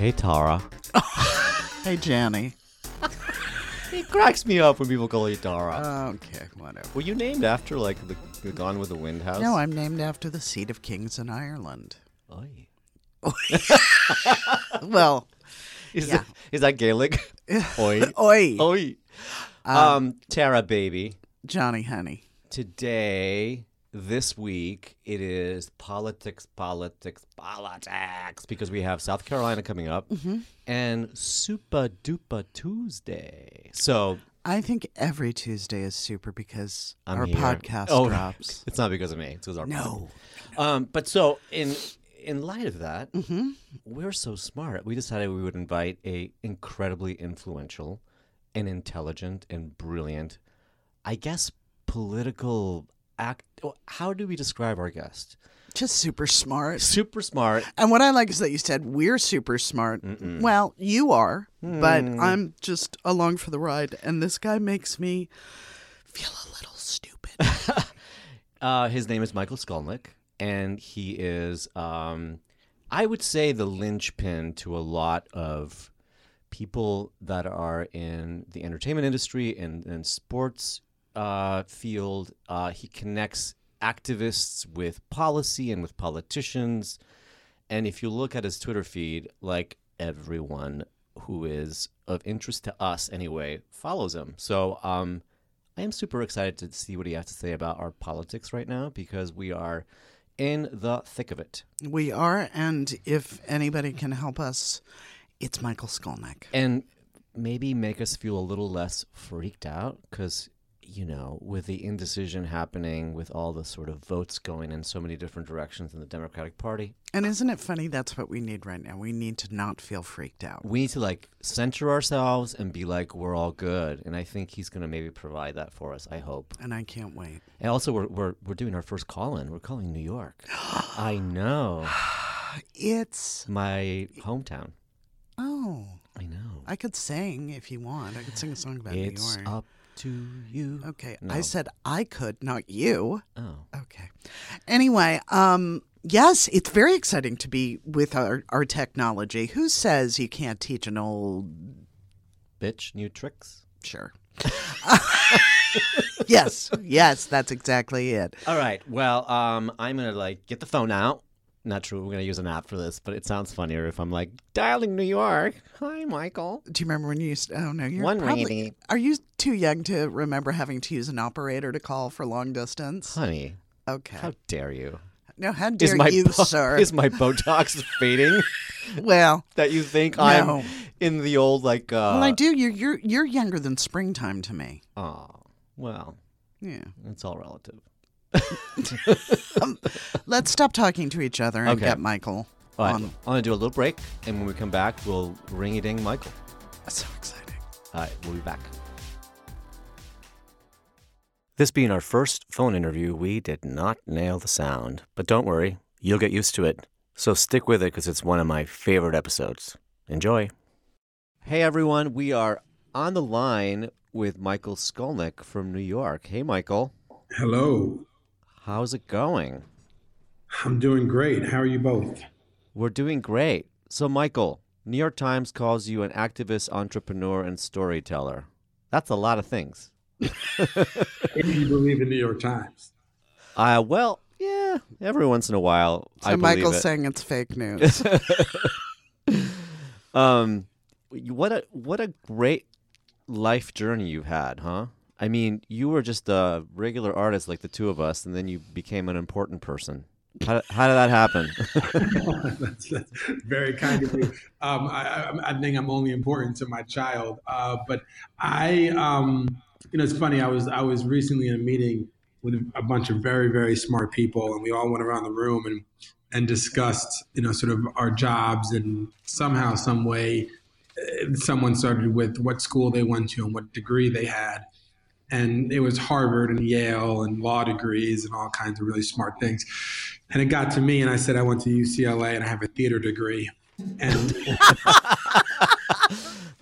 Hey, Tara. Hey, Janny. It cracks me up when people call you Tara. Okay, whatever. Were you named after like the, the Gone with the Wind house? No, I'm named after the seat of kings in Ireland. Oy. Well, Is, Yeah. that, is that Gaelic? Oi. oi, Oi. Um, Tara, baby. Johnny Honey. Today, this week, it is politics, politics, politics, because we have South Carolina coming up Mm-hmm. and Super Duper Tuesday. So I think every Tuesday is super because I'm our here. podcast Oh, drops. It's not because of me. It's because our No. Um, but so in in light of that, Mm-hmm. we're so smart. We decided we would invite a incredibly influential and intelligent and brilliant, I guess, political act. How do we describe our guest? Just super smart. Super smart. And what I like is that you said we're super smart. Well, you are, but Hmm. I'm just along for the ride. And this guy makes me feel a little stupid. Uh, his name is Michael Skolnick, and he is, um, I would say, the linchpin to a lot of people that are in the entertainment industry and, and sports uh, field. Uh, he connects activists with policy and with politicians. And if you look at his Twitter feed, like everyone who is of interest to us anyway follows him. So um, I am super excited to see what he has to say about our politics right now because we are in the thick of it. we are. And if anybody can help us, it's Michael Skolnick. And maybe make us feel a little less freaked out because, you know, with the indecision happening, with all the sort of votes going in so many different directions in the Democratic Party, And isn't it funny? That's what we need right now. We need to not feel freaked out. we need to like center ourselves and be like, we're all good. And I think he's going to maybe provide that for us. I hope. And I can't wait. And also, we're, we're, we're doing our first call in. We're calling New York. I know. It's, My hometown. oh, I know. I could sing if you want. I could sing a song about It's New York. up to you. Okay, No. I said I could, not you. Oh. Okay. Anyway, um, yes, it's very exciting to be with our, our technology. Who says you can't teach an old Bitch, new tricks. sure? yes, yes, that's exactly it. All right. Well, um, I'm gonna like get the phone out. Not true. We're gonna use an app for this, but it sounds funnier if I'm like dialing New York. Hi, Michael. Do you remember when you used? To, oh no, you're One probably. lady. Are you too young to remember having to use an operator to call for long distance? Honey, Okay. how dare you? no, how dare my you, bo- sir? is my Botox fading? well, that you think No. I'm in the old like? uh well, I do. You're you're you're younger than springtime to me. Oh, well, Yeah. it's all relative. Um, let's stop talking to each other and Okay. get Michael All right, on. I'm gonna do a little break, and when we come back, we'll ring a ding Michael. That's so exciting. All right, we'll be back. This being our first phone interview, we did not nail the sound. But don't worry, you'll get used to it. So stick with it because it's one of my favorite episodes. Enjoy. Hey everyone, we are on the line with Michael Skolnick from New York. Hey Michael, Hello. How's it going? I'm doing great. How are you both? We're doing great. So Michael, New York Times calls you an activist, entrepreneur, and storyteller. That's a lot of things. If you believe in New York Times. Uh, well, yeah, every once in a while, So I Michael's it. saying it's fake news. Um, what a what a great life journey you've had, huh? I mean, you were just a regular artist like the two of us, and then you became an important person. How, how did that happen? that's, that's very kind of you. Um, I, I, I think I'm only important to my child. Uh, but I, um, you know, it's funny. I was I was recently in a meeting with a bunch of very very smart people, and we all went around the room and and discussed, you know, sort of our jobs, and somehow, some way, uh, someone started with what school they went to and what degree they had. And it was Harvard and Yale and law degrees and all kinds of really smart things. And it got to me, and I said, I went to UCLA and I have a theater degree. And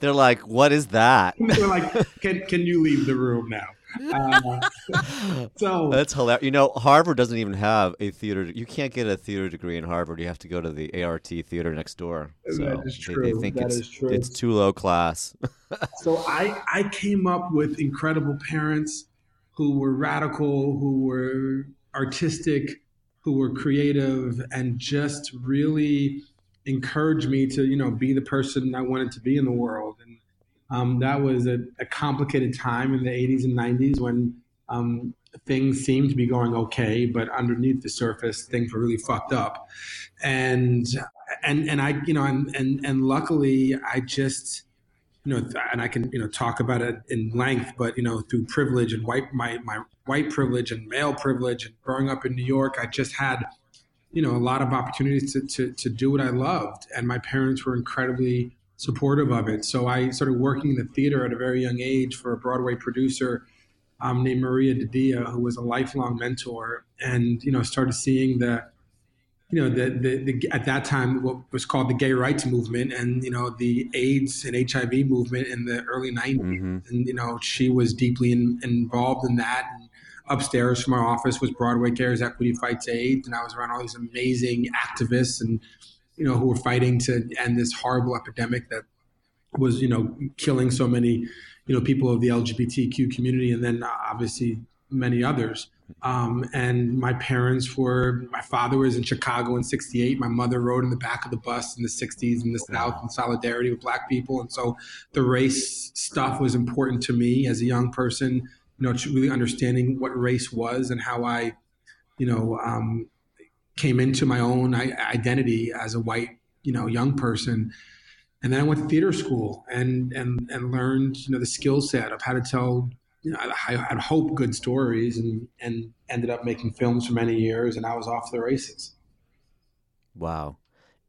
They're like, what is that? they're like, can, can you leave the room now? Uh, so That's hilarious. You know, Harvard doesn't even have a theater. You can't get a theater degree in Harvard. You have to go to the ART theater next door. So That is they- They, think That it's is true. it's too low class. so I I came up with incredible parents who were radical, who were artistic, who were creative, and just really encouraged me to you know be the person I wanted to be in the world. And um, that was a, a complicated time in the 80s and 90s when um, things seemed to be going okay, but underneath the surface, things were really fucked up. And and and I you know and and and luckily I just you know, and I can, you know, talk about it in length, but you know, through privilege and white, my my white privilege and male privilege, and growing up in New York, I just had, you know, a lot of opportunities to to to do what I loved, and my parents were incredibly supportive of it. So I started working in the theater at a very young age for a Broadway producer um, named Maria Di Dia, who was a lifelong mentor, and you know, started seeing the you know, the, the, the, at that time, what was called the gay rights movement and, you know, the AIDS and HIV movement in the early 90s. Mhm. And, you know, she was deeply in, involved in that. And upstairs from our office was Broadway Cares Equity Fights AIDS. And I was around all these amazing activists and, you know, who were fighting to end this horrible epidemic that was, you know, killing so many, you know, people of the LGBTQ community and then obviously many others. Um, and my parents were, my father was in Chicago in 68. My mother rode in the back of the bus in the 60s in the South in solidarity with black people. And so the race stuff was important to me as a young person, you know, to really understanding what race was and how I, you know, um, came into my own identity as a white, you know, young person. And then I went to theater school and, and, and learned, you know, the skill set of how to tell you know, I, had hope good stories and, and ended up making films for many years and I was off the races. Wow.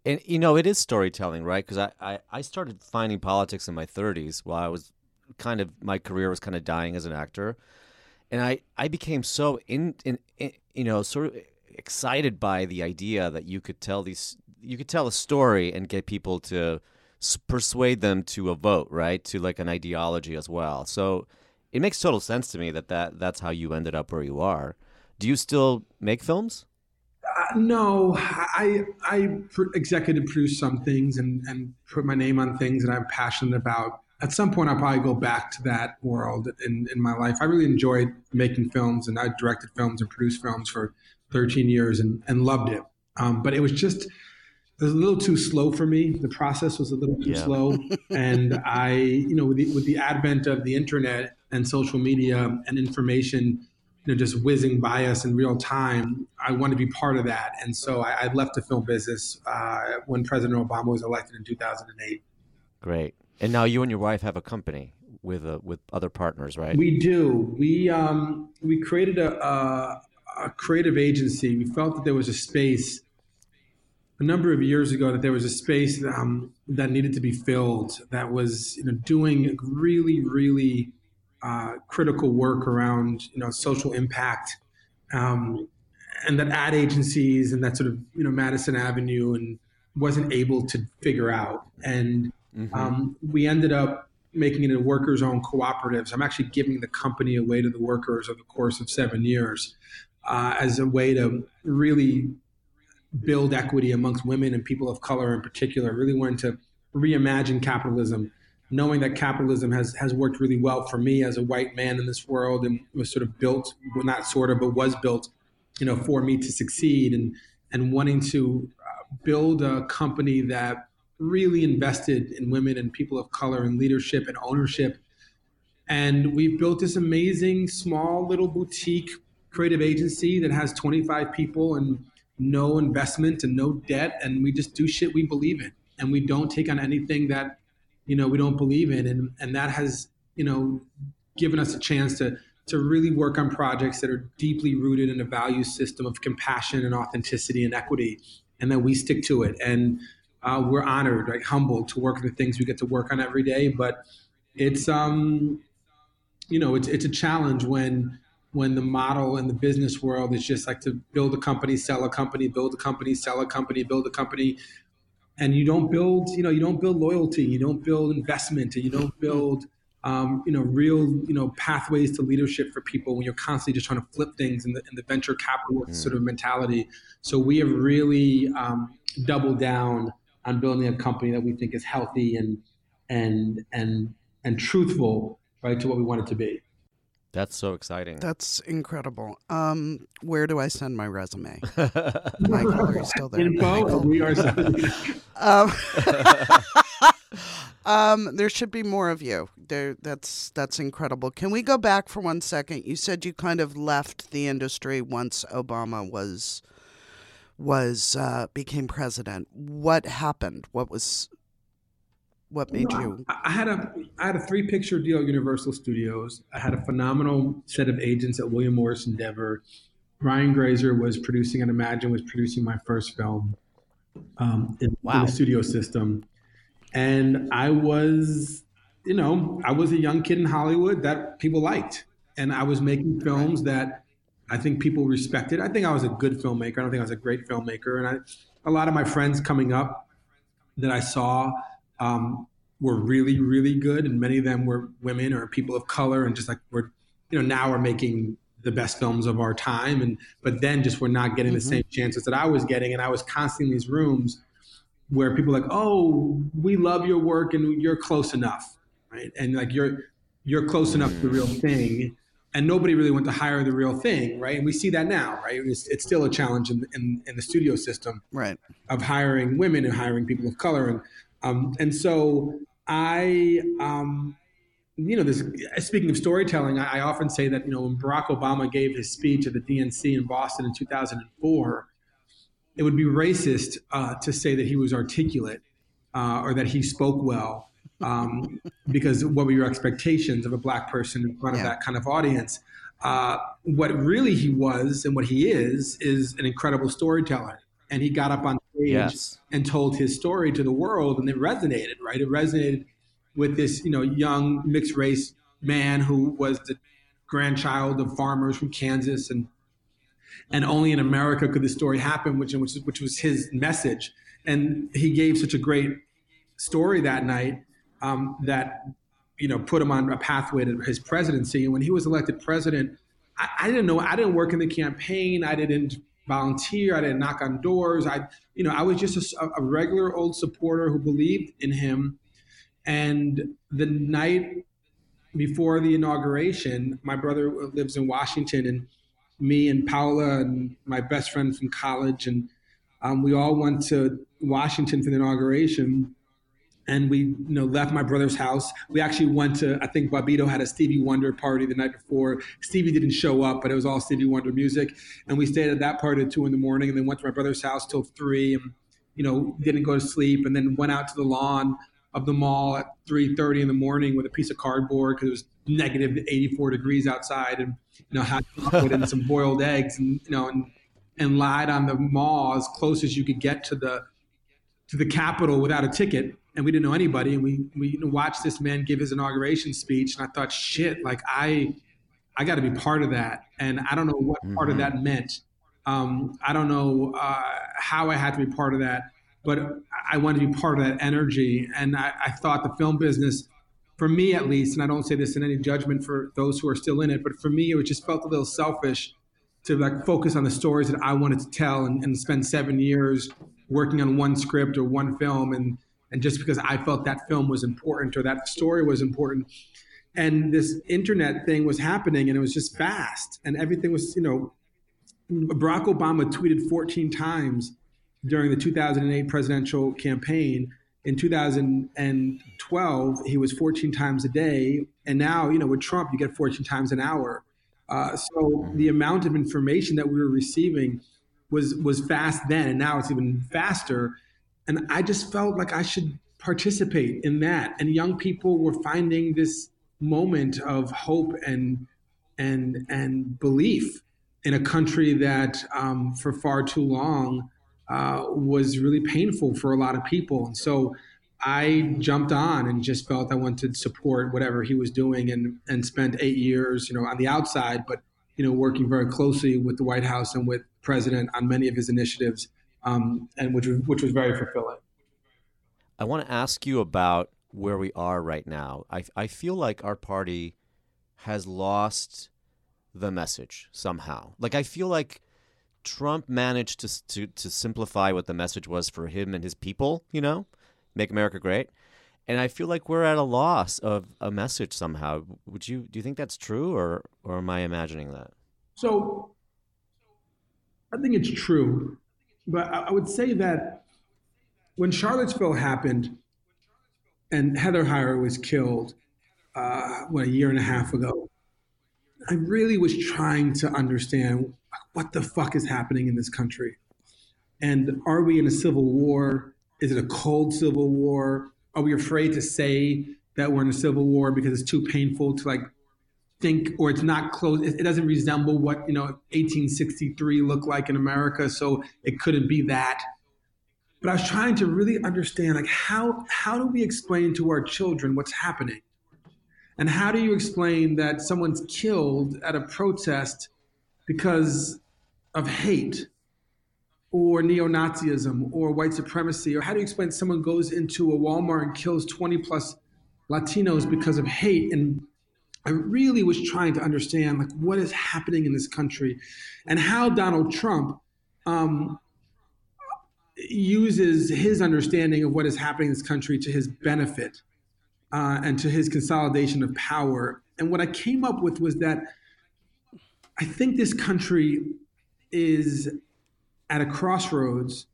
And you know, it is storytelling, right? Because I, I, I started finding politics in my 30s while I was kind of my career was kind of dying as an actor. And I, I became so in, in, in you know, sort of excited by the idea that you could tell these you could tell a story and get people to persuade them to a vote, right? To like an ideology as well. So it makes total sense to me that, that that's how you ended up where you are. Do you still make films? Uh, no, I I executive produce some things and, and put my name on things that I'm passionate about. At some point, I'll probably go back to that world in, in my life. I really enjoyed making films, and I directed films and produced films for 13 years and, and loved it. Um, but it was just it was a little too slow for me. The process was a little too Yeah. slow, and I, you know, with the, with the advent of the internet and social media and information, you know, just whizzing by us in real time, I want to be part of that. And so I, I left the film business uh, when President Obama was elected in 2008. Great. And now you and your wife have a company with uh, with other partners, right? We do. We um, we created a, a, a creative agency. We felt that there was a space a number of years ago that there was a space um, that needed to be filled that was you know doing really really uh, critical work around you know social impact um, and that ad agencies and that sort of you know Madison Avenue and wasn't able to figure out and Mhm. um, we ended up making it a workers owned cooperative. So I'm actually giving the company away to the workers over the course of seven years uh, as a way to really build equity amongst women and people of color in particular. Really wanted to reimagine capitalism, knowing that capitalism has, has worked really well for me as a white man in this world and was sort of built, well, not sort of, but was built, you know, for me to succeed and, and wanting to uh, build a company that really invested in women and people of color and leadership and ownership. And we've built this amazing small little boutique creative agency that has 25 people and no investment and no debt. And we just do shit we believe in. And we don't take on anything that, you know, we don't believe in. And, and that has, you know, given us a chance to, to really work on projects that are deeply rooted in a value system of compassion and authenticity and equity. And that we stick to it. And uh, we're honored, right, humbled to work the things we get to work on every day. But it's, um, you know, it's it's a challenge when when the model in the business world is just like to build a company, sell a company, build a company, sell a company, build a company, and you don't build, you know, you don't build loyalty, you don't build investment, and you don't build um, you know, real, you know, pathways to leadership for people when you're constantly just trying to flip things in the, in the venture capital mm. sort of mentality. So we have really um, doubled down on building a company that we think is healthy and and and and truthful, right, to what we want it to be. That's so exciting. That's incredible. Um, where do I send my resume? Michael, are you still there? Info, we are. um, um, there should be more of you. There, that's that's incredible. Can we go back for one second? You said you kind of left the industry once Obama was was uh, became president. What happened? What was what made you? I had a I had a three picture deal at Universal Studios. I had a phenomenal set of agents at William Morris Endeavor. Brian Grazer was producing and Imagine was producing my first film um, in, wow. in the studio system and I was, you know, I was a young kid in Hollywood that people liked, and I was making films that I think people respected. I think I was a good filmmaker. I don't think I was a great filmmaker, and I, a lot of my friends coming up that I saw um, were really, really good, and many of them were women or people of color, and just like we're, you know, now we're making the best films of our time, and but then just we're not getting mm-hmm. the same chances that I was getting, and I was constantly in these rooms where people like, oh, we love your work and you're close enough, right? And like you're you're close enough to the real thing, and nobody really went to hire the real thing, right? And we see that now, right? It's, it's still a challenge in, in, in, the studio system, right, of hiring women and hiring people of color, and um, and so I. Um, you know, this. Speaking of storytelling, I, I often say that you know when Barack Obama gave his speech at the DNC in Boston in 2004, it would be racist uh, to say that he was articulate uh, or that he spoke well, um, because what were your expectations of a black person in front yeah. of that kind of audience? Uh, what really he was and what he is is an incredible storyteller, and he got up on stage yes. and told his story to the world, and it resonated. Right, it resonated with this you know young mixed race man who was the grandchild of farmers from Kansas and and only in America could this story happen, which which, which was his message. And he gave such a great story that night um, that you know put him on a pathway to his presidency. And when he was elected president, I, I didn't know. I didn't work in the campaign. I didn't volunteer. I didn't knock on doors. I you know I was just a, a regular old supporter who believed in him. And the night before the inauguration, my brother lives in Washington and me and Paula and my best friend from college, and um, we all went to Washington for the inauguration. And we, you know, left my brother's house. We actually went to, I think Bobbito had a Stevie Wonder party the night before. Stevie didn't show up, but it was all Stevie Wonder music. And we stayed at that party at two in the morning, and then went to my brother's house till three, and you know, didn't go to sleep, and then went out to the lawn of the mall at 3:30 in the morning with a piece of cardboard because it was negative 84 degrees outside, and you know had and some boiled eggs, and you know, and and lied on the mall as close as you could get to the to the Capitol without a ticket. And we didn't know anybody, and we we watched this man give his inauguration speech, and I thought, shit, like I I got to be part of that, and I don't know what mm-hmm. part of mm-hmm. that meant. Um, I don't know uh, how I had to be part of that but I wanted to be part of that energy. And I, I, thought the film business, for me at least, and I don't say this in any judgment for those who are still in it, but for me, it just felt a little selfish to like focus on the stories that I wanted to tell and, and spend seven years working on one script or one film. And, and just because I felt that film was important or that story was important. And this internet thing was happening and it was just fast and everything was, you know, Barack Obama tweeted 14 times during the 2008 presidential campaign. In 2012, he was 14 times a day, and now you know with Trump, you get 14 times an hour. Uh, so the amount of information that we were receiving was was fast then, and now it's even faster. And I just felt like I should participate in that. And young people were finding this moment of hope and and and belief in a country that um, for far too long uh, was really painful for a lot of people. And so I jumped on and just felt I wanted to support whatever he was doing and, and spent eight years, you know, on the outside, but, you know, working very closely with the White House and with President on many of his initiatives, um, and which was, which was very fulfilling. I want to ask you about where we are right now. I I feel like our party has lost the message somehow. Like I feel like Trump managed to to to simplify what the message was for him and his people, you know, make America great. And I feel like we're at a loss of a message somehow. Would you do you think that's true or or am I imagining that? So I think it's true, but I would say that when Charlottesville happened and Heather Heyer was killed, uh, what a year and a half ago, I really was trying to understand what the fuck is happening in this country, and are we in a civil war? Is it a cold civil war? Are we afraid to say that we're in a civil war because it's too painful to like think or it's not close it, doesn't resemble what you know 1863 looked like in america so it couldn't be that. But i was trying to really understand like how how do we explain to our children what's happening? And how do you explain that someone's killed at a protest because of hate or neo-nazism or white supremacy? Or how do you explain someone goes into a walmart and kills 20 plus latinos because of hate and I really was trying to understand like what is happening in this country, and how Donald Trump um, uses his understanding of what is happening in this country to his benefit uh, and to his consolidation of power. And what I came up with was that I think this country is at a crossroads.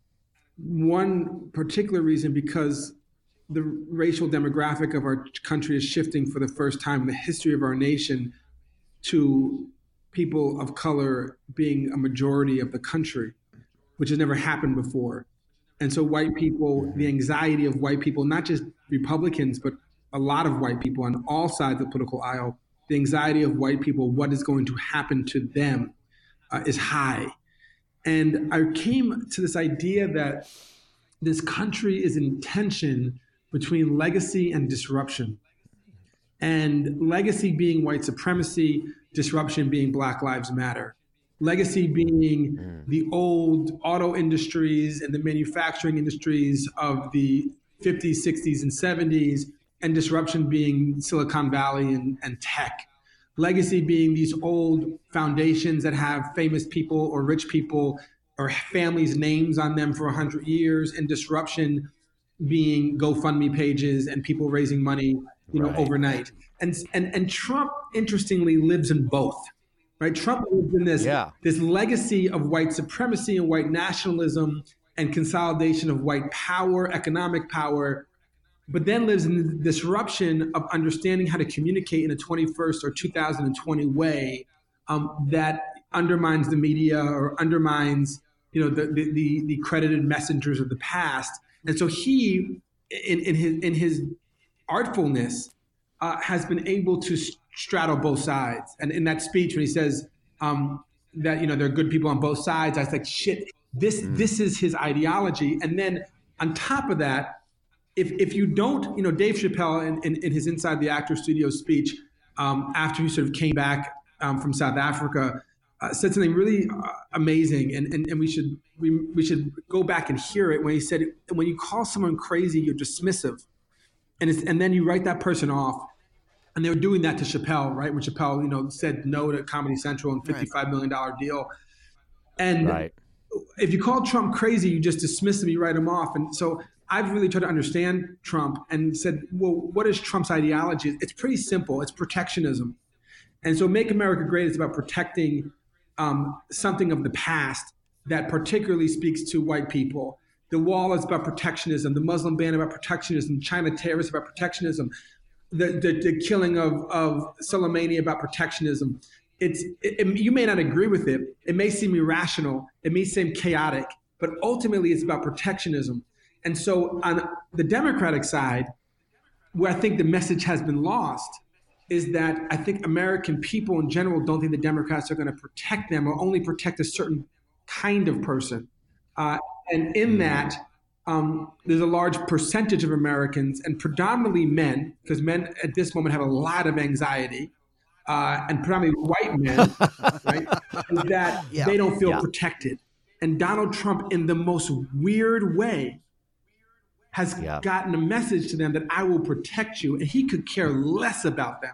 One particular reason because the racial demographic of our country is shifting for the first time in the history of our nation to people of color being a majority of the country, which has never happened before. And so, white people, the anxiety of white people, not just Republicans, but a lot of white people on all sides of the political aisle, the anxiety of white people, what is going to happen to them, uh, is high. And I came to this idea that this country is in tension between legacy and disruption. And legacy being white supremacy, disruption being Black Lives Matter. Legacy being mm. the old auto industries and the manufacturing industries of the 50s, 60s, and 70s, and disruption being Silicon Valley and, and tech. Legacy being these old foundations that have famous people or rich people or families' names on them for 100 years, and disruption being GoFundMe pages and people raising money, you know, right. overnight. And and and Trump interestingly lives in both. Right? Trump lives in this yeah. this legacy of white supremacy and white nationalism and consolidation of white power, economic power, but then lives in the disruption of understanding how to communicate in a 21st or 2020 way um, that undermines the media or undermines you know the, the, the, the credited messengers of the past and so he, in, in his in his artfulness, uh, has been able to straddle both sides. And in that speech, when he says um, that you know there are good people on both sides, I was like, shit, this mm. this is his ideology. And then on top of that, if if you don't, you know, Dave Chappelle in, in, in his Inside the Actor Studio speech um, after he sort of came back um, from South Africa uh, said something really uh, amazing, and, and, and we should we, we should go back and hear it when he said, when you call someone crazy, you're dismissive, and it's, and then you write that person off, and they were doing that to Chappelle, right? When Chappelle, you know, said no to Comedy Central and fifty-five million dollar deal, and right. if you call Trump crazy, you just dismiss him, you write him off, and so. I've really tried to understand Trump and said, well, what is Trump's ideology? It's pretty simple. It's protectionism. And so Make America Great is about protecting um, something of the past that particularly speaks to white people. The wall is about protectionism. The Muslim ban about protectionism. China terrorists about protectionism. The, the, the killing of, of Soleimani about protectionism. It's, it, it, you may not agree with it. It may seem irrational. It may seem chaotic, but ultimately it's about protectionism. And so on the Democratic side, where I think the message has been lost, is that I think American people in general don't think the Democrats are going to protect them or only protect a certain kind of person. Uh, and in hmm. that, um, there's a large percentage of Americans, and predominantly men, because men at this moment have a lot of anxiety, uh, and predominantly white men, right, is that yeah. they don't feel yeah. protected. And Donald Trump, in the most weird way, has Yeah. gotten a message to them that I will protect you, and he could care less about them.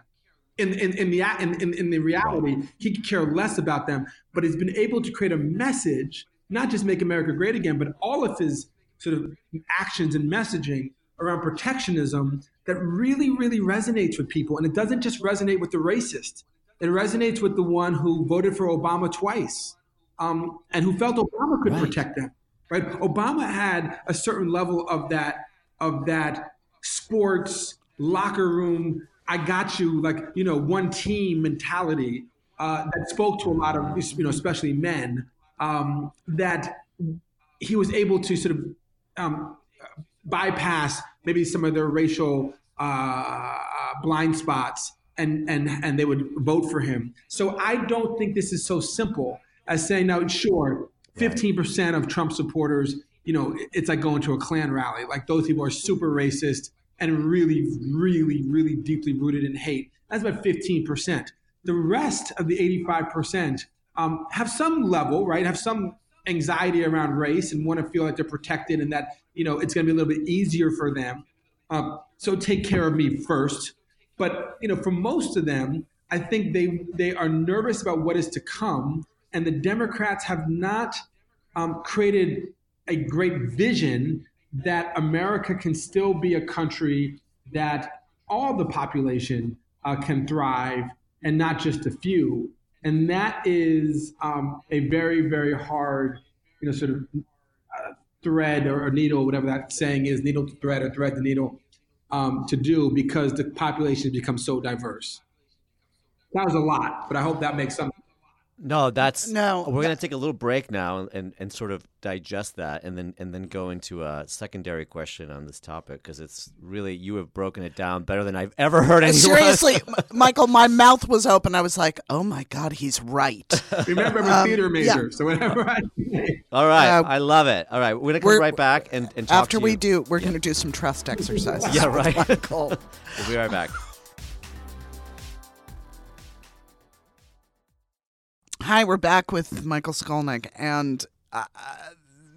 In, in, in the in, in, the reality, he could care less about them, but he's been able to create a message, not just make America great again, but all of his sort of actions and messaging around protectionism that really, really resonates with people. And it doesn't just resonate with the racist; it resonates with the one who voted for Obama twice um, and who felt Obama could Right. protect them. Right? Obama had a certain level of that of that sports locker room. I got you, like you know, one team mentality uh, that spoke to a lot of you know, especially men. Um, that he was able to sort of um, bypass maybe some of their racial uh, blind spots and, and, and they would vote for him. So I don't think this is so simple as saying, now, sure, 15% of Trump supporters, you know, it's like going to a Klan rally. Like those people are super racist and really, really, really deeply rooted in hate. That's about 15%. The rest of the 85% um, have some level, right? Have some anxiety around race and want to feel like they're protected and that you know it's going to be a little bit easier for them. Um, so take care of me first. But you know, for most of them, I think they they are nervous about what is to come, and the Democrats have not um, created a great vision that America can still be a country that all the population uh, can thrive and not just a few. And that is um, a very, very hard, you know, sort of uh, thread or, or needle, whatever that saying is, needle to thread or thread to needle, um, to do because the population has become so diverse. That was a lot, but I hope that makes some. No, that's No, We're gonna take a little break now and, and sort of digest that, and then and then go into a secondary question on this topic because it's really you have broken it down better than I've ever heard anyone. Seriously, Michael, my mouth was open. I was like, "Oh my God, he's right." Remember, I'm a Um, theater yeah. so whatever I. All right, Uh, I love it. All right, we're gonna come we're- right back and, and talk After to we you. do, we're going to do some trust exercises. Yeah, right. Michael. We'll be right back. Hi, we're back with Michael Skolnick, and uh,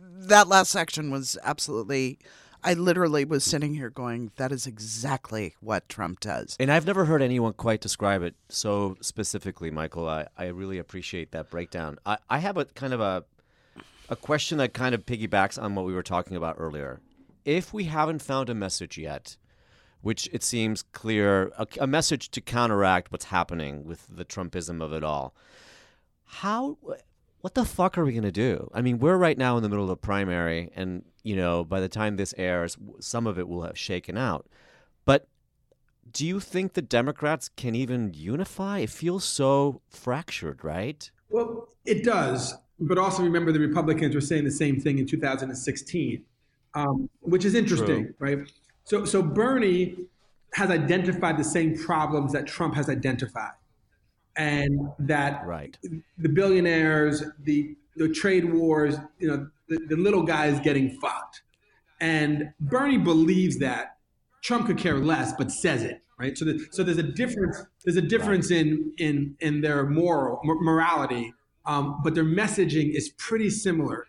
that last section was absolutely. I literally was sitting here going, "That is exactly what Trump does." And I've never heard anyone quite describe it so specifically, Michael. I, I really appreciate that breakdown. I, I have a kind of a a question that kind of piggybacks on what we were talking about earlier. If we haven't found a message yet, which it seems clear, a, a message to counteract what's happening with the Trumpism of it all, how what the fuck are we going to do? I mean, we're right now in the middle of the primary, and you know, by the time this airs, some of it will have shaken out. But do you think the Democrats can even unify? It feels so fractured, right? Well, it does, but also remember the Republicans were saying the same thing in 2016, um, which is interesting, right? So, so Bernie has identified the same problems that Trump has identified, and that Right. the billionaires, the the trade wars, you know, the, the little guys getting fucked, and Bernie believes that Trump could care less, but says it right. So, the, so there's a difference. There's a difference in in in their moral mor- morality, um, but their messaging is pretty similar.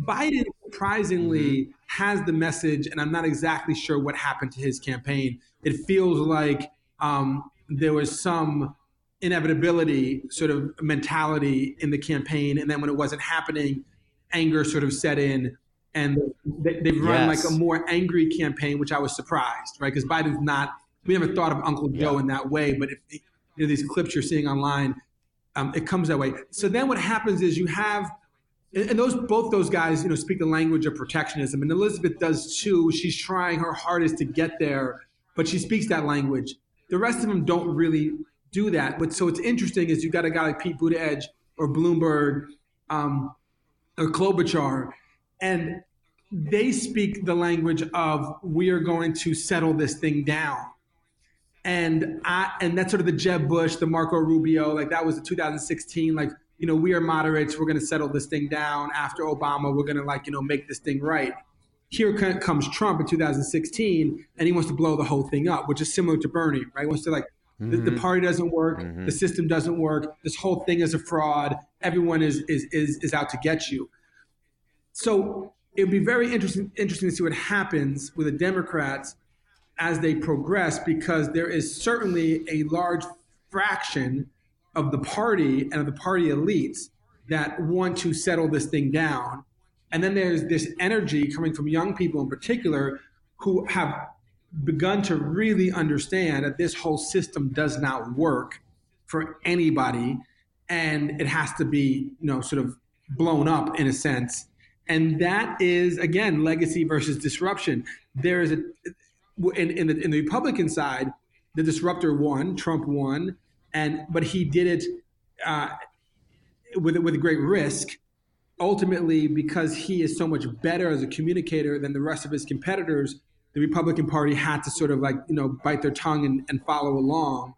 Biden surprisingly has the message, and I'm not exactly sure what happened to his campaign. It feels like um, there was some inevitability sort of mentality in the campaign, and then when it wasn't happening, anger sort of set in, and they, they've run Yes. like a more angry campaign, which I was surprised, right? Because Biden's not. We never thought of Uncle Joe Yeah. in that way, but if you know these clips you're seeing online, um, it comes that way. So then what happens is you have and and those both those guys, you know, speak the language of protectionism, and Elizabeth does too. She's trying her hardest to get there, but she speaks that language. The rest of them don't really do that. But so it's interesting is you got a guy like Pete Buttigieg or Bloomberg um, or Klobuchar, and they speak the language of we are going to settle this thing down. And I and that's sort of the Jeb Bush, the Marco Rubio, like that was the 2016, like you know we are moderates, we're going to settle this thing down. After Obama, we're going to like you know make this thing right. Here comes Trump in 2016, and he wants to blow the whole thing up, which is similar to Bernie, right? He wants to like the, the mm-hmm. party doesn't work, the mm-hmm. system doesn't work, this whole thing is a fraud. Everyone is is is is out to get you. So it would be very interesting interesting to see what happens with the Democrats as they progress, because there is certainly a large fraction of the party and of the party elites that want to settle this thing down. And then there's this energy coming from young people in particular who have begun to really understand that this whole system does not work for anybody and it has to be, you know, sort of blown up in a sense. And that is again legacy versus disruption. There is a in, in the in the Republican side, the disruptor won, Trump won, and but he did it uh, with with great risk. Ultimately, because he is so much better as a communicator than the rest of his competitors, the Republican Party had to sort of like you know bite their tongue and, and follow along.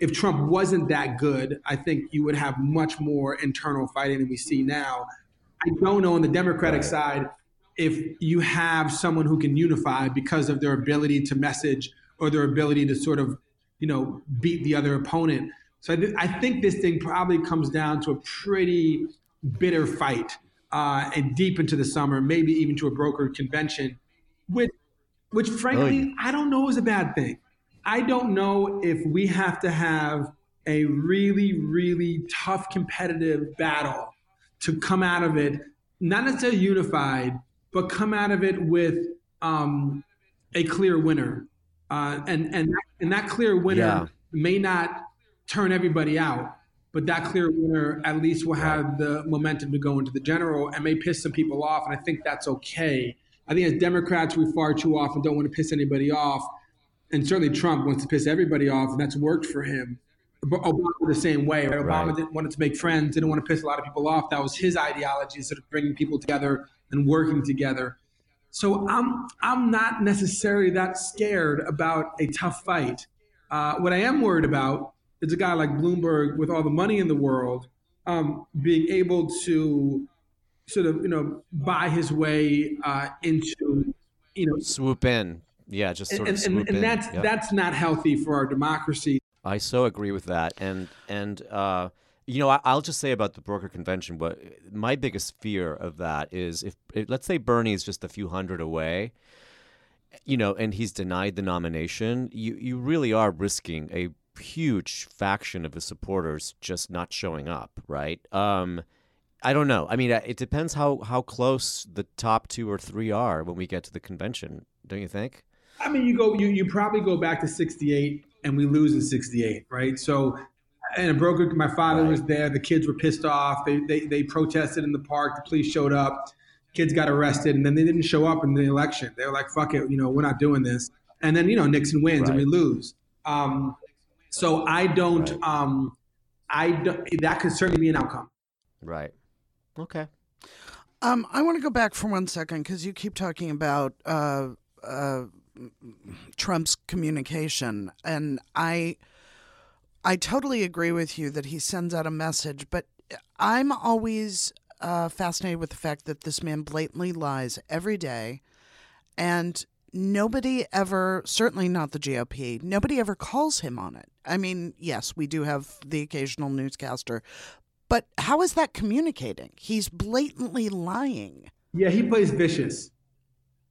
If Trump wasn't that good, I think you would have much more internal fighting than we see now. I don't know on the Democratic side if you have someone who can unify because of their ability to message or their ability to sort of, you know, beat the other opponent. So I, th- I think this thing probably comes down to a pretty bitter fight uh, and deep into the summer, maybe even to a brokered convention, which, which frankly, I don't know is a bad thing. I don't know if we have to have a really, really tough competitive battle to come out of it, not necessarily unified, but come out of it with um, a clear winner. Uh, and and and that clear winner yeah. may not turn everybody out, but that clear winner at least will have the momentum to go into the general and may piss some people off, and I think that's okay. I think as Democrats, we far too often don't want to piss anybody off, and certainly Trump wants to piss everybody off, and that's worked for him. But Obama the same way. Right? Obama right. didn't want to make friends, didn't want to piss a lot of people off. That was his ideology, sort of bringing people together and working together. So I'm I'm not necessarily that scared about a tough fight. Uh, what I am worried about is a guy like Bloomberg with all the money in the world um, being able to sort of you know buy his way uh, into you know swoop in. Yeah, just sort and, of and, and, and that's yep. that's not healthy for our democracy. I so agree with that, and and uh, you know, I, will just say about the broker convention. What my biggest fear of that is if, let's say Bernie is just a few hundred away, you know, and he's denied the nomination, you you really are risking a huge faction of his supporters just not showing up, right? Um, I don't know. I mean, uh, it depends how how close the top two or three are when we get to the convention. Don't you think? I mean, you go, you you probably go back to '68 and we lose in '68, right? So and a broker. My father right. was there. The kids were pissed off. They, they they protested in the park. The police showed up. Kids got arrested, and then they didn't show up in the election. They were like, "Fuck it, you know, we're not doing this." And then you know Nixon wins right. and we lose. Um, so I don't. Right. Um, I don't, that could certainly be an outcome. Right. Okay. Um, I want to go back for one second because you keep talking about uh, uh, Trump's communication, and I I totally agree with you that he sends out a message, but I'm always uh, fascinated with the fact that this man blatantly lies every day, and nobody ever, certainly not the GOP, nobody ever calls him on it. I mean, yes, we do have the occasional newscaster, but how is that communicating? He's blatantly lying. Yeah, he plays vicious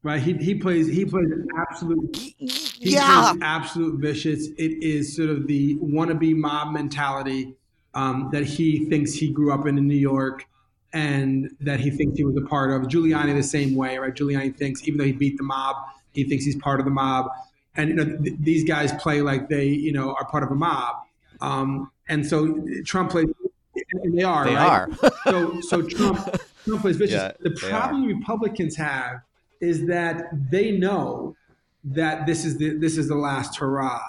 right? He, he plays he plays absolute he yeah plays absolute vicious. It is sort of the wannabe mob mentality um, that he thinks he grew up in in New York and that he thinks he was a part of. Giuliani the same way, right? Giuliani thinks even though he beat the mob, he thinks he's part of the mob. And you know th- these guys play like they you know are part of a mob. Um, and so Trump plays. And they are. They right? are. so so Trump Trump plays vicious. Yeah, the problem Republicans have is that they know that this is the this is the last hurrah,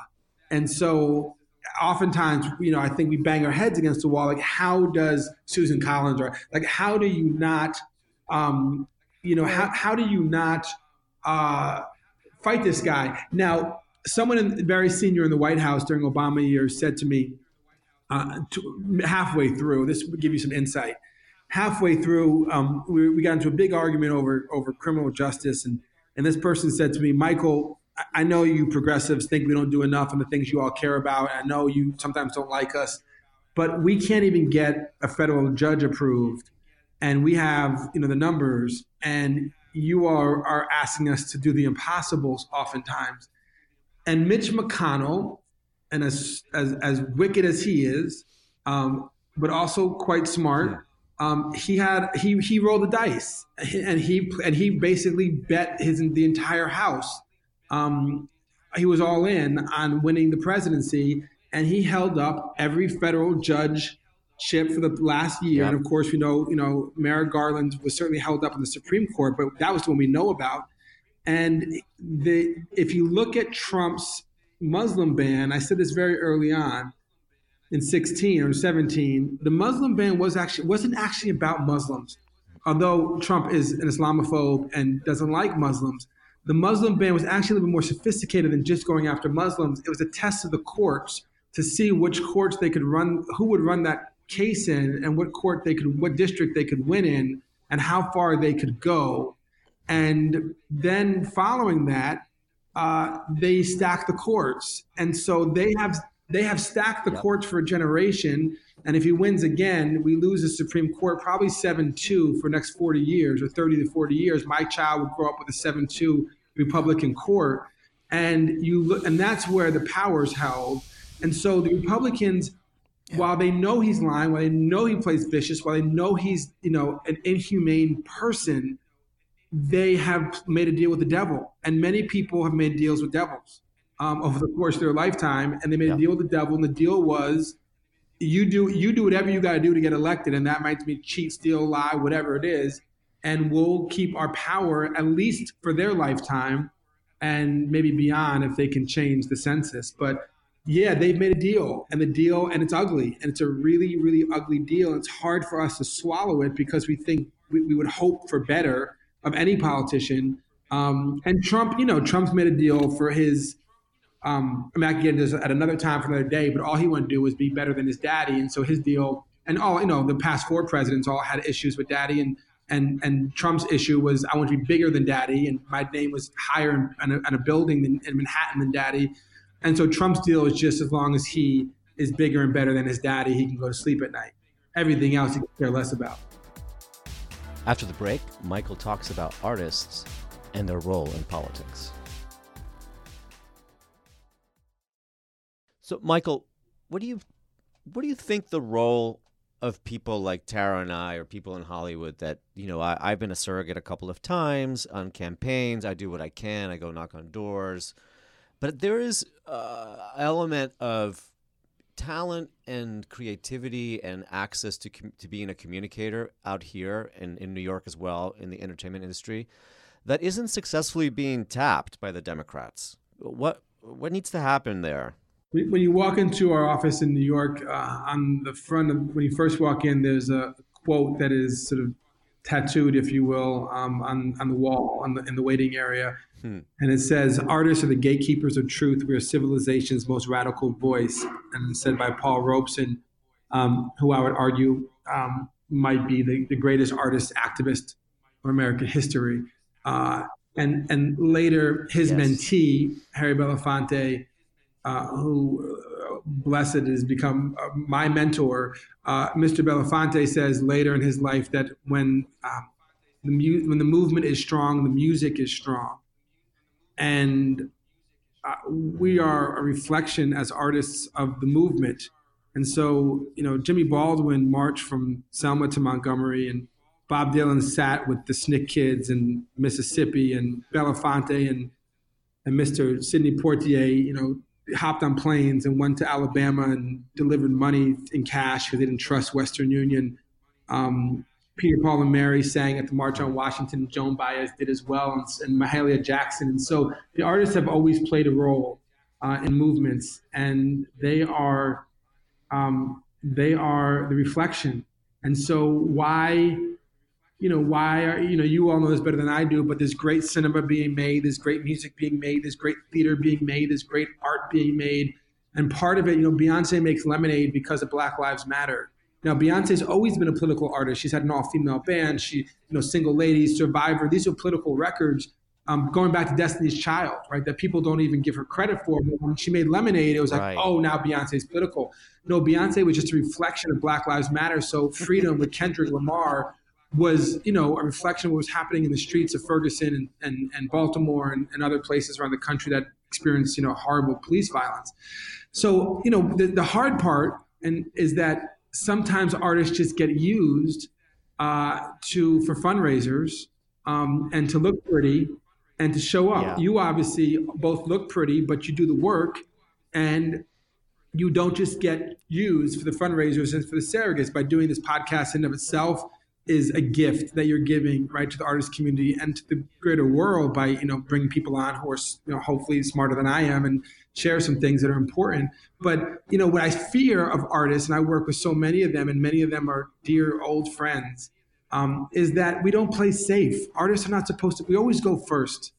and so oftentimes you know I think we bang our heads against the wall. Like, how does Susan Collins or like how do you not, um, you know, how how do you not uh, fight this guy now? Someone in, very senior in the White House during Obama years said to me uh, to, halfway through. This would give you some insight halfway through, um, we, we, got into a big argument over over criminal justice, and and this person said to me, Michael, I, know you progressives think we don't do enough on the things you all care about. I know you sometimes don't like us, but we can't even get a federal judge approved, and we have you know the numbers, and you are, are asking us to do the impossibles oftentimes. And Mitch McConnell, and as, as, as wicked as he is, um, but also quite smart, um, he had he he rolled the dice and he and he basically bet his the entire house. Um, he was all in on winning the presidency, and he held up every federal judge ship for the last year. And of course, we know, you know, Merrick Garland was certainly held up in the Supreme Court, but that was the one we know about. And the if you look at Trump's Muslim ban, I said this very early on in 16 or 17, the Muslim ban was actually wasn't actually about Muslims. Although Trump is an Islamophobe and doesn't like Muslims, the Muslim ban was actually a little bit more sophisticated than just going after Muslims. It was a test of the courts to see which courts they could run, who would run that case in, and what court they could, what district they could win in, and how far they could go. And then following that, uh, they stack the courts, and so they have they have stacked the yep. courts for a generation. And if he wins again, we lose the Supreme Court probably 7 2 for next 40 years or 30 to 40 years. My child would grow up with a 7 2 Republican court. And you look, and that's where the power is held. And so the Republicans, yeah. while they know he's lying, while they know he plays vicious, while they know he's, you know, an inhumane person, they have made a deal with the devil. And many people have made deals with devils um, over the course of their lifetime, and they made yeah. a deal with the devil. And the deal was, you do you do whatever you got to do to get elected, and that might be cheat, steal, lie, whatever it is, and we'll keep our power at least for their lifetime, and maybe beyond if they can change the census. But yeah, they've made a deal, and the deal, and it's ugly, and it's a really, really ugly deal. It's hard for us to swallow it because we think we, we would hope for better of any politician. Um, and Trump, you know, Trump's made a deal for his um, I mean, I can get this at another time for another day, but all he wanted to do was be better than his daddy. And so his deal, and all, you know, the past four presidents all had issues with daddy. And, and, and Trump's issue was, I want to be bigger than daddy. And my name was higher in, in, a, in a, building than, in Manhattan than daddy. And so Trump's deal is just as long as he is bigger and better than his daddy, he can go to sleep at night. Everything else he can care less about. After the break, Michael talks about artists and their role in politics. So, Michael, what do you what do you think the role of people like Tara and I, or people in Hollywood that you know I, I've been a surrogate a couple of times on campaigns. I do what I can. I go knock on doors, but there is uh, element of talent and creativity and access to com- to being a communicator out here in, in New York as well in the entertainment industry that isn't successfully being tapped by the Democrats. What what needs to happen there? when you walk into our office in New York, uh, on the front of when you first walk in, there's a quote that is sort of tattooed, if you will, um, on on the wall on the, in the waiting area, hmm. and it says, "Artists are the gatekeepers of truth. We are civilization's most radical voice." And it's said by Paul Robeson, um, who I would argue um, might be the, the greatest artist activist of American history. Uh, and and later, his yes. mentee Harry Belafonte uh, who blessed has become uh, my mentor. Uh, Mr. Belafonte says later in his life that when um, the mu- when the movement is strong, the music is strong, and uh, we are a reflection as artists of the movement. And so, you know, Jimmy Baldwin marched from Selma to Montgomery, and Bob Dylan sat with the SNCC Kids in Mississippi, and Belafonte and and Mr. Sidney Poitier, you know, hopped on planes and went to Alabama and delivered money in cash because they didn't trust Western Union. Um, Peter, Paul, and Mary sang at the March on Washington. Joan Baez did as well, and, and Mahalia Jackson. And so the artists have always played a role uh, in movements, and they are um, they are the reflection. And so why you know, why are, you know, you all know this better than I do, but there's great cinema being made, there's great music being made, there's great theater being made, there's great art being made. And part of it, you know, Beyonce makes lemonade because of Black Lives Matter. Now, Beyonce's always been a political artist. She's had an all-female band. She, you know, Single Ladies, Survivor. These are political records. Um, going back to Destiny's Child, right? That people don't even give her credit for. But when she made Lemonade, it was like, right. oh, now Beyonce's political. No, Beyonce was just a reflection of Black Lives Matter. So Freedom with Kendrick Lamar was, you know, a reflection of what was happening in the streets of Ferguson and, and, and Baltimore and, and other places around the country that experienced, you know, horrible police violence. So, you know, the, the hard part and is that sometimes artists just get used uh, to for fundraisers um, and to look pretty and to show up. Yeah. You obviously both look pretty, but you do the work, and you don't just get used for the fundraisers and for the surrogates by doing this podcast in of itself is a gift that you're giving right to the artist community and to the greater world by you know bringing people on who are you know hopefully smarter than I am and share some things that are important. But you know what I fear of artists, and I work with so many of them, and many of them are dear old friends, um, is that we don't play safe. Artists are not supposed to. We always go first,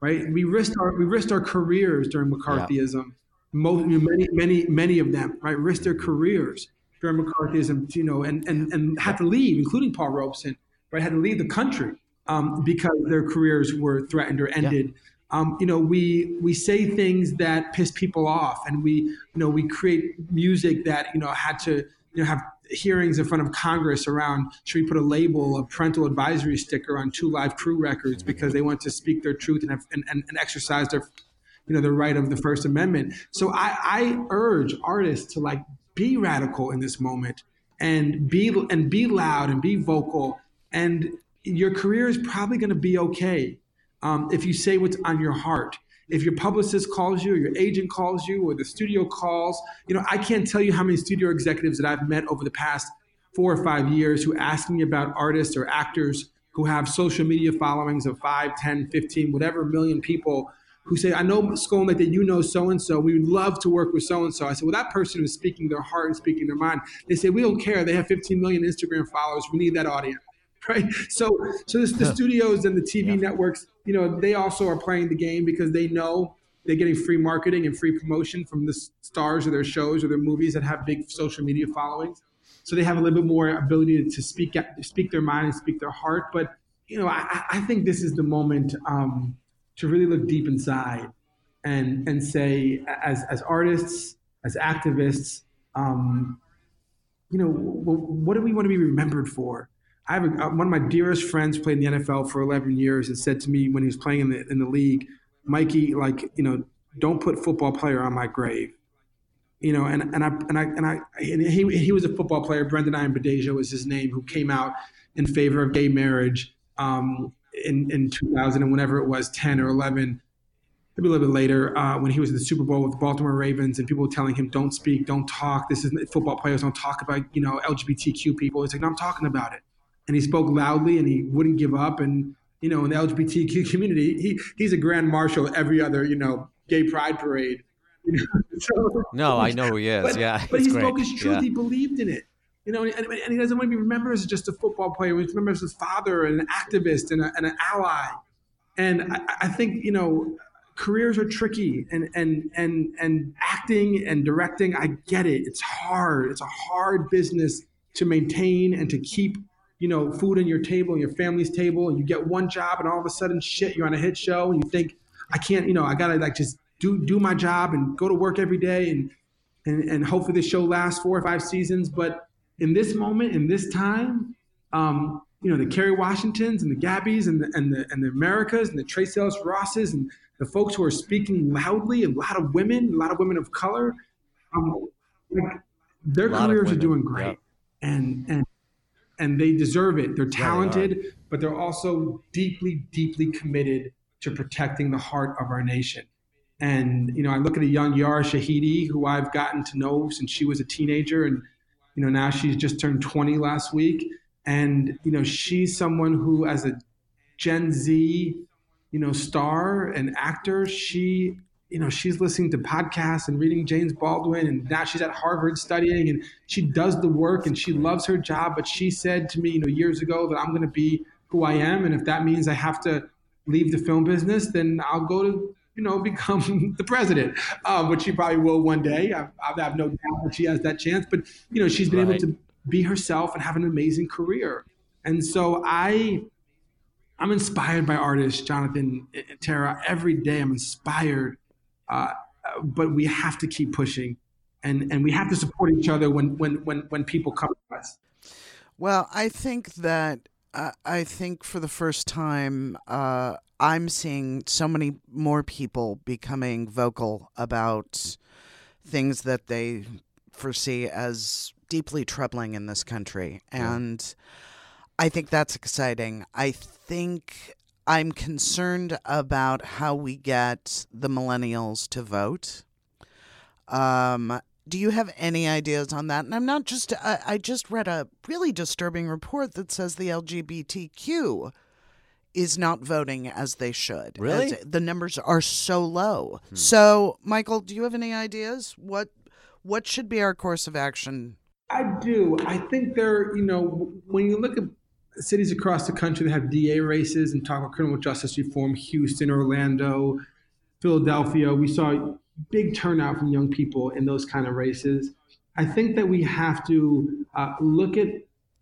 right? We risked our we risked our careers during McCarthyism. Yeah. Most, many, many, many of them, right, risked their careers during McCarthyism, you know, and, and, and had to leave, including Paul Robeson, right, had to leave the country um, because their careers were threatened or ended. Yeah. Um, you know, we we say things that piss people off, and we you know we create music that you know had to you know have hearings in front of Congress around should we put a label, a parental advisory sticker on two live crew records because they want to speak their truth and have, and, and, and exercise their you know the right of the First Amendment. So I, I urge artists to like be radical in this moment and be and be loud and be vocal. And your career is probably going to be okay um, if you say what's on your heart. If your publicist calls you or your agent calls you or the studio calls you know i can't tell you how many studio executives that i've met over the past four or five years who ask me about artists or actors who have social media followings of 5 10 15 whatever million people who say, I know Skolnik that you know so and so. We would love to work with so and so. I said, Well, that person is speaking their heart and speaking their mind. They say, We don't care. They have 15 million Instagram followers. We need that audience. Right. So so this, the studios and the TV yeah. networks, you know, they also are playing the game because they know they're getting free marketing and free promotion from the stars of their shows or their movies that have big social media followings. So they have a little bit more ability to speak speak their mind and speak their heart. But you know, I, I think this is the moment um, to really look deep inside and and say as as artists as activists um, you know what do we want to be remembered for? I have a, uh, one of my dearest friends played in the NFL for 11 years and said to me when he was playing in the in the league Mikey like you know don't put football player on my grave. You know and and I and I and I and he he was a football player. Brendon Ayanbadejo was his name who came out in favor of gay marriage um, in, in 2000 and whenever it was 10 or 11 maybe a little bit later uh, when he was in the super bowl with the baltimore ravens and people were telling him don't speak don't talk. This is football players don't talk about you know lgbtq people. He's like no i'm talking about it. And he spoke loudly and he wouldn't give up. And you know in the lgbtq community he, he's a grand marshal every other you know gay pride parade. So, no i know who he is. but, yeah but he great. spoke his truth. Yeah. he believed in it you know, and, and, he doesn't want to be remembered as just a football player. He remembers as a father and an activist and, a, and an ally. And I, I, think, you know, careers are tricky and, and, and, and acting and directing, I get it. It's hard. It's a hard business to maintain and to keep, you know, food on your table your family's table. And you get one job and all of a sudden, shit, you're on a hit show and you think, I can't, you know, I got to like just do, do my job and go to work every day and, and, and hopefully the show lasts four or five seasons. But in this moment, in this time, um, you know, the Kerry Washingtons and the Gabbies and the, and the, and the Americas and the Tracee Ellis Rosses and the folks who are speaking loudly, a lot of women, a lot of women of color, um, like their careers are doing great. And, and, and they deserve it. They're talented, yeah, they but they're also deeply, deeply committed to protecting the heart of our nation. And, you know, I look at a young Yara Shahidi, who I've gotten to know since she was a teenager and you know, now she's just turned 20 last week. And, you know, she's someone who, as a Gen Z, you know, star and actor, she, you know, she's listening to podcasts and reading James Baldwin. And now she's at Harvard studying and she does the work and she loves her job. But she said to me, you know, years ago that I'm going to be who I am. And if that means I have to leave the film business, then I'll go to you know, become the president, um, which she probably will one day. I, I, have no doubt that she has that chance. But you know, she's been right. able to be herself and have an amazing career. And so I, I'm inspired by artists, Jonathan, and Tara. Every day, I'm inspired. Uh, but we have to keep pushing, and and we have to support each other when when when when people come to us. Well, I think that I, I think for the first time, uh, I'm seeing so many more people becoming vocal about things that they foresee as deeply troubling in this country. And I think that's exciting. I think I'm concerned about how we get the millennials to vote. Um, do you have any ideas on that? And I'm not just, I, I just read a really disturbing report that says the LGBTQ is not voting as they should. Really? As- the numbers are so low. So, Michael, do you have any ideas? What what should be our course of action? I do. I think there, you know, when you look at cities across the country that have DA races and talk about criminal justice reform, Houston, Orlando, Philadelphia, we saw big turnout from young people in those kind of races. I think that we have to uh, look at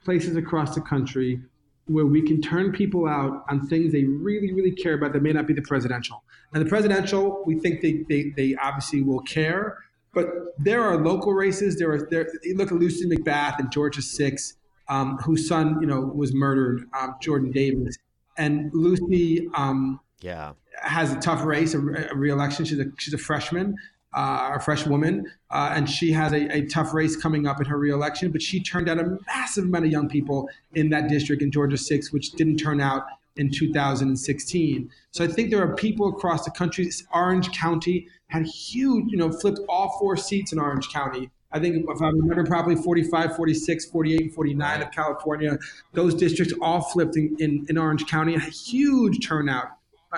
places across the country where we can turn people out on things they really, really care about that may not be the presidential. And the presidential, we think they, they, they obviously will care, but there are local races. There are there. You look at Lucy McBath and Georgia Six, um, whose son you know was murdered, um, Jordan Davis, and Lucy um, Yeah. has a tough race, a, a re-election. She's a she's a freshman, uh, a fresh woman, uh, and she has a, a tough race coming up in her re-election. But she turned out a massive amount of young people in that district in Georgia six, which didn't turn out in 2016. So I think there are people across the country. Orange County had huge, you know, flipped all four seats in Orange County. I think if I remember properly, 45, 46, 48, and 49 of California, those districts all flipped in, in, in Orange County. A huge turnout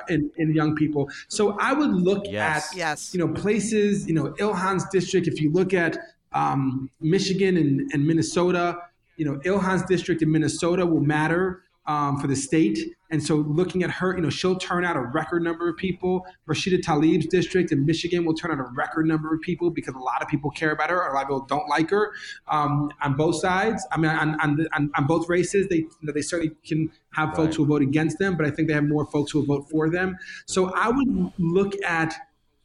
in, in young people. So I would look Yes. at Yes. you know places, you know Ilhan's district. If you look at um, Michigan and, and Minnesota, you know Ilhan's district in Minnesota will matter um, for the state. And so looking at her, you know, she'll turn out a record number of people. Rashida Tlaib's district in Michigan will turn out a record number of people because a lot of people care about her. A lot of people don't like her um, on both sides. I mean, on, on, the, on, on both races, they you know, they certainly can have folks Right. who will vote against them, but I think they have more folks who will vote for them. So I would look at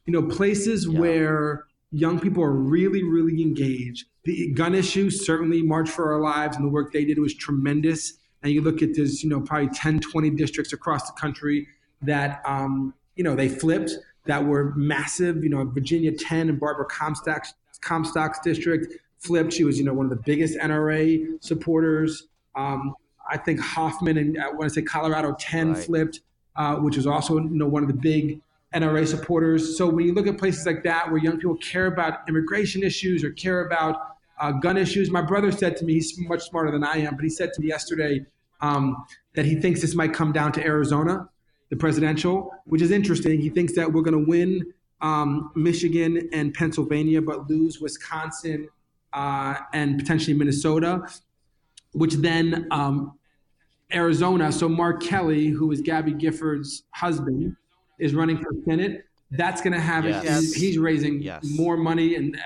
you know places Yeah. where young people are really really engaged the gun issue certainly march for our lives and the work they did was tremendous and you look at there's you know probably 10 20 districts across the country that um, you know they flipped that were massive you know virginia 10 and barbara comstock's, comstock's district flipped she was you know one of the biggest nra supporters um, i think coffman and i want to say colorado 10 Right. flipped uh, which was also you know one of the big NRA supporters. So when you look at places like that where young people care about immigration issues or care about uh, gun issues, my brother said to me, he's much smarter than I am, but he said to me yesterday um, that he thinks this might come down to Arizona, the presidential, which is interesting. He thinks that we're going to win um, Michigan and Pennsylvania, but lose Wisconsin uh, and potentially Minnesota, which then um, Arizona. So Mark Kelly, who is Gabby Giffords' husband, is running for Senate. That's going to have Yes. he's, he's raising Yes. more money and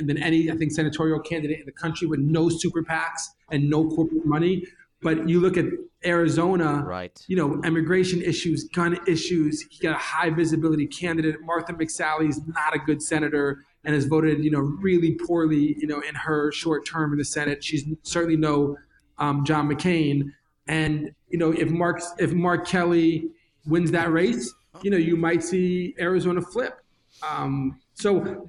than any I think senatorial candidate in the country with no super PACs and no corporate money. But you look at Arizona, Right. you know, immigration issues, gun issues. He got a high visibility candidate. Martha McSally is not a good senator and has voted, you know, really poorly, you know, in her short term in the Senate. She's certainly no um, John McCain. And you know, if Mark if Mark Kelly wins that race, you know, you might see Arizona flip. Um, so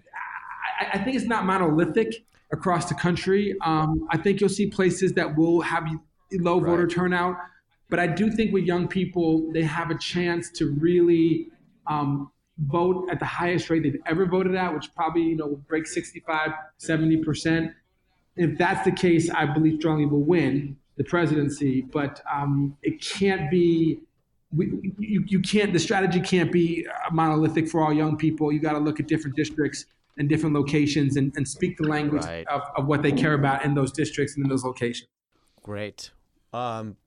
I, I think it's not monolithic across the country. Um, I think you'll see places that will have low voter Right. turnout, but I do think with young people, they have a chance to really um, vote at the highest rate they've ever voted at, which probably you know will break 65, 70 percent. If that's the case, I believe strongly will win the presidency, but um, it can't be. We, you, you can't. The strategy can't be uh, monolithic for all young people. You got to look at different districts and different locations and, and speak the language Right. of, of what they care about in those districts and in those locations. Great. Um,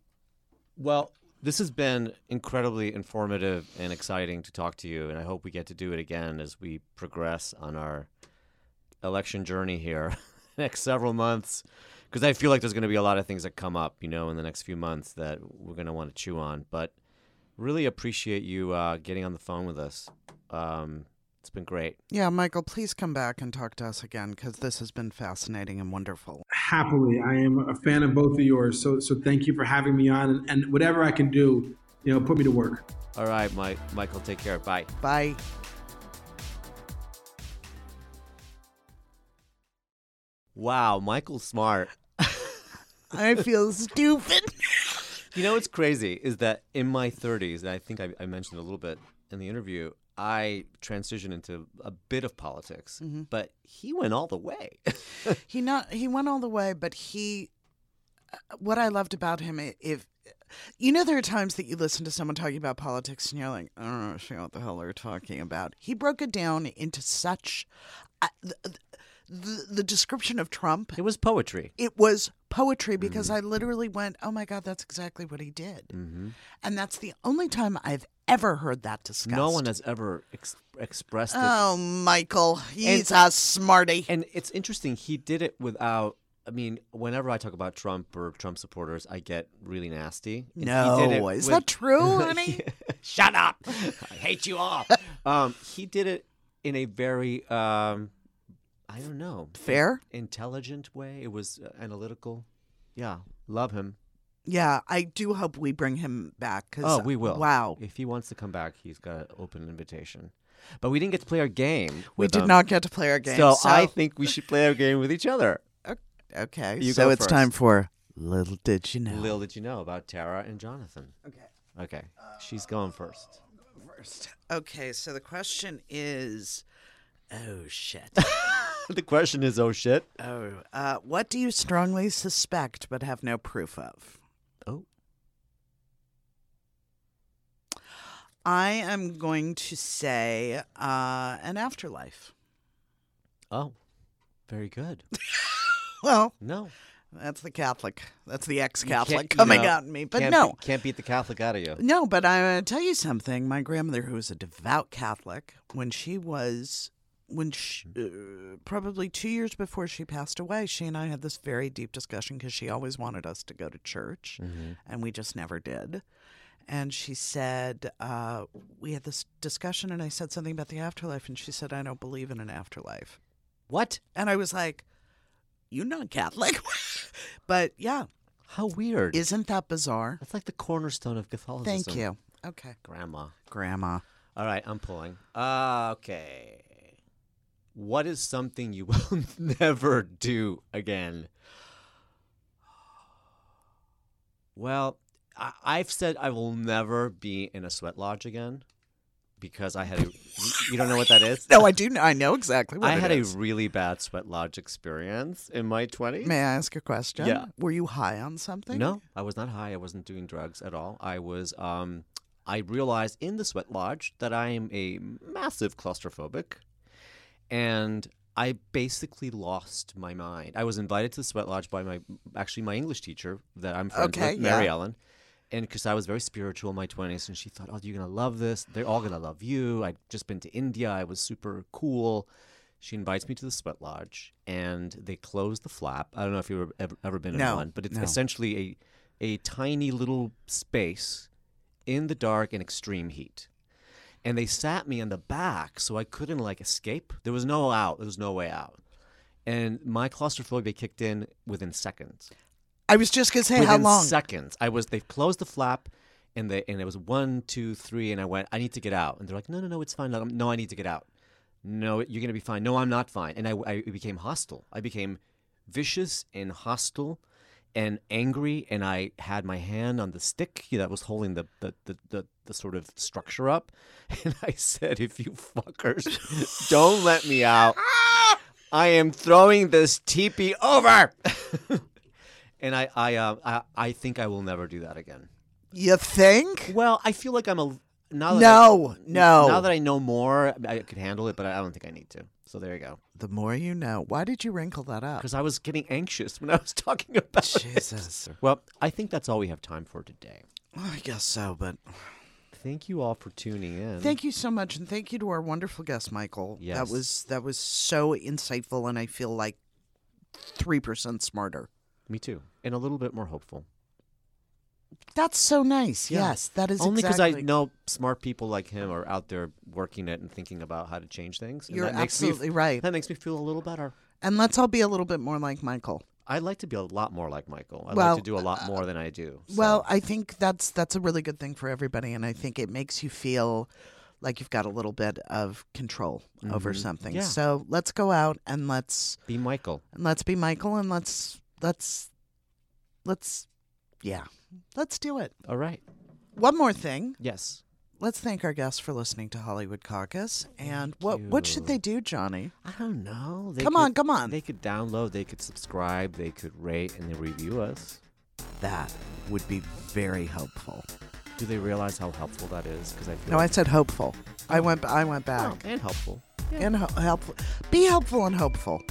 well, this has been incredibly informative and exciting to talk to you, and I hope we get to do it again as we progress on our election journey here next several months. Because I feel like there's going to be a lot of things that come up, you know, in the next few months that we're going to want to chew on. But really appreciate you uh, getting on the phone with us. Um, It's been great. Yeah, Michael, please come back and talk to us again because this has been fascinating and wonderful. Happily, I am a fan of both of yours. So, so thank you for having me on, and, and whatever I can do, you know, put me to work. All right, Mike. Michael, take care. Bye. Bye. Wow, Michael's smart. I feel stupid. You know what's crazy is that in my 30s, and I think I, I mentioned a little bit in the interview, I transitioned into a bit of politics, but he went all the way. he not he went all the way, but he. uh, What I loved about him, if you know, there are times that you listen to someone talking about politics and you're like, I don't know what the hell they're talking about. He broke it down into such. Uh, the, the, the description of Trump, it was poetry. it was poetry because I literally went, oh my God, that's exactly what he did. hmm And that's the only time I've ever heard that discussed. No one has ever ex- expressed it. Oh, Michael, he's a smarty. And it's interesting. He did it without. I mean, whenever I talk about Trump or Trump supporters, I get really nasty. And he did it No, is with- that true, honey? Shut up! I hate you all. um, he did it in a very, um, I don't know, Fair? intelligent way. It was uh, analytical. Yeah, love him. Yeah, I do hope we bring him back. Cause, Oh, we will. Wow. If he wants to come back, he's got an open invitation. But we didn't get to play our game. We did him. not get to play our game. So, I think we should play our game with each other. okay. You so it's time for Little Did You Know. Lil, did you know about Tara and Jonathan? Okay. Okay, she's going first. First. Okay, so the question is oh, shit. the question is, oh shit. oh, uh, what do you strongly suspect but have no proof of? Oh, I am going to say uh, an afterlife. oh, very good. Well, No, that's the Catholic. That's the ex-Catholic coming know, out in me. But can't no. be- can't beat the Catholic out of you. No, but I uh, tell you something. My grandmother, who was a devout Catholic, when she was, when she, uh, probably two years before she passed away, she and I had this very deep discussion because she always wanted us to go to church, Mhm. and we just never did. And she said, uh, we had this discussion, and I said something about the afterlife, and she said, I don't believe in an afterlife. What? And I was like, You're not Catholic. but yeah, How weird. isn't that bizarre? That's like the cornerstone of Catholicism. Thank you. Okay. Grandma. Grandma. All right, I'm pulling. Uh, okay. What is something you will never do again? Well, I- I've said I will never be in a sweat lodge again because I had a. you don't know what that is? No, I do. Know, I know exactly what I had a really bad sweat lodge experience in my 20s. May I ask a question? Yeah. Were you high on something? No, I was not high. I wasn't doing drugs at all. I was. Um, I realized in the sweat lodge that I am a massive claustrophobic, and I basically lost my mind. I was invited to the sweat lodge by my actually my English teacher that I'm friends Okay, with, Mary yeah. Ellen. And because I was very spiritual in my 20s, and she thought, oh, you're going to love this. They're all going to love you. I'd just been to India. I was super cool. She invites me to the sweat lodge, and they close the flap. I don't know if you've ever, ever been in No, one, but it's no. essentially a, a tiny little space in the dark and extreme heat. And they sat me on the back, so I couldn't like escape. There was no out. There was no way out. And my claustrophobia kicked in within seconds I was just gonna say within how long. seconds. I was they closed the flap and they and it was one, two, three, and I went, I need to get out. And they're like, No, no, no, it's fine. No, no, I need to get out. No, you're gonna be fine. No, I'm not fine. And I, I became hostile. I became vicious and hostile and angry and I had my hand on the stick that was holding the the, the, the, the sort of structure up. And I said, If you fuckers don't let me out, I am throwing this teepee over. and I I, uh, I I think I will never do that again. You think? Well, I feel like I'm a now that No, I, no. Now that I know more, I could handle it, but I don't think I need to. So there you go. The more you know. Why did you wrinkle that up? Because I was getting anxious when I was talking about Jesus. it. Well, I think that's all we have time for today. Well, I guess so, but Thank you all for tuning in. thank you so much, and thank you to our wonderful guest, Michael. Yes. That was that was so insightful, and I feel like three percent smarter. Me too, and a little bit more hopeful. That's so nice. Yeah. Yes, that is Only because exactly. I know smart people like him are out there working it and thinking about how to change things. And You're that makes me f- absolutely right. That makes me feel a little better. And let's all be a little bit more like Michael. I'd like to be a lot more like Michael. I'd Well, like to do a lot more than I do. so- Well, I think that's that's a really good thing for everybody, and I think it makes you feel like you've got a little bit of control over Mhm. something. Yeah. So let's go out and let's be Michael. and let's be Michael, and let's let's let's yeah, let's do it. All right. One more thing. Yes. Let's thank our guests for listening to Hollywood Caucus. And what what should they do, Johnny? I don't know. They Come could- on, come on. They could download. They could subscribe. They could rate and review us. That would be very helpful. Do they realize how helpful that is? Because I feel No, I said hopeful. Oh. I went I went Oh, back. and helpful. And ho- helpful. Be helpful and hopeful.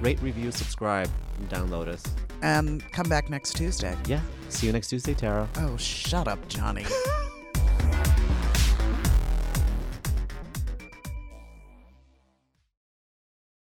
Rate, review, subscribe, and download us. And come back next Tuesday. Yeah. See you next Tuesday, Tara. Oh, shut up, Johnny.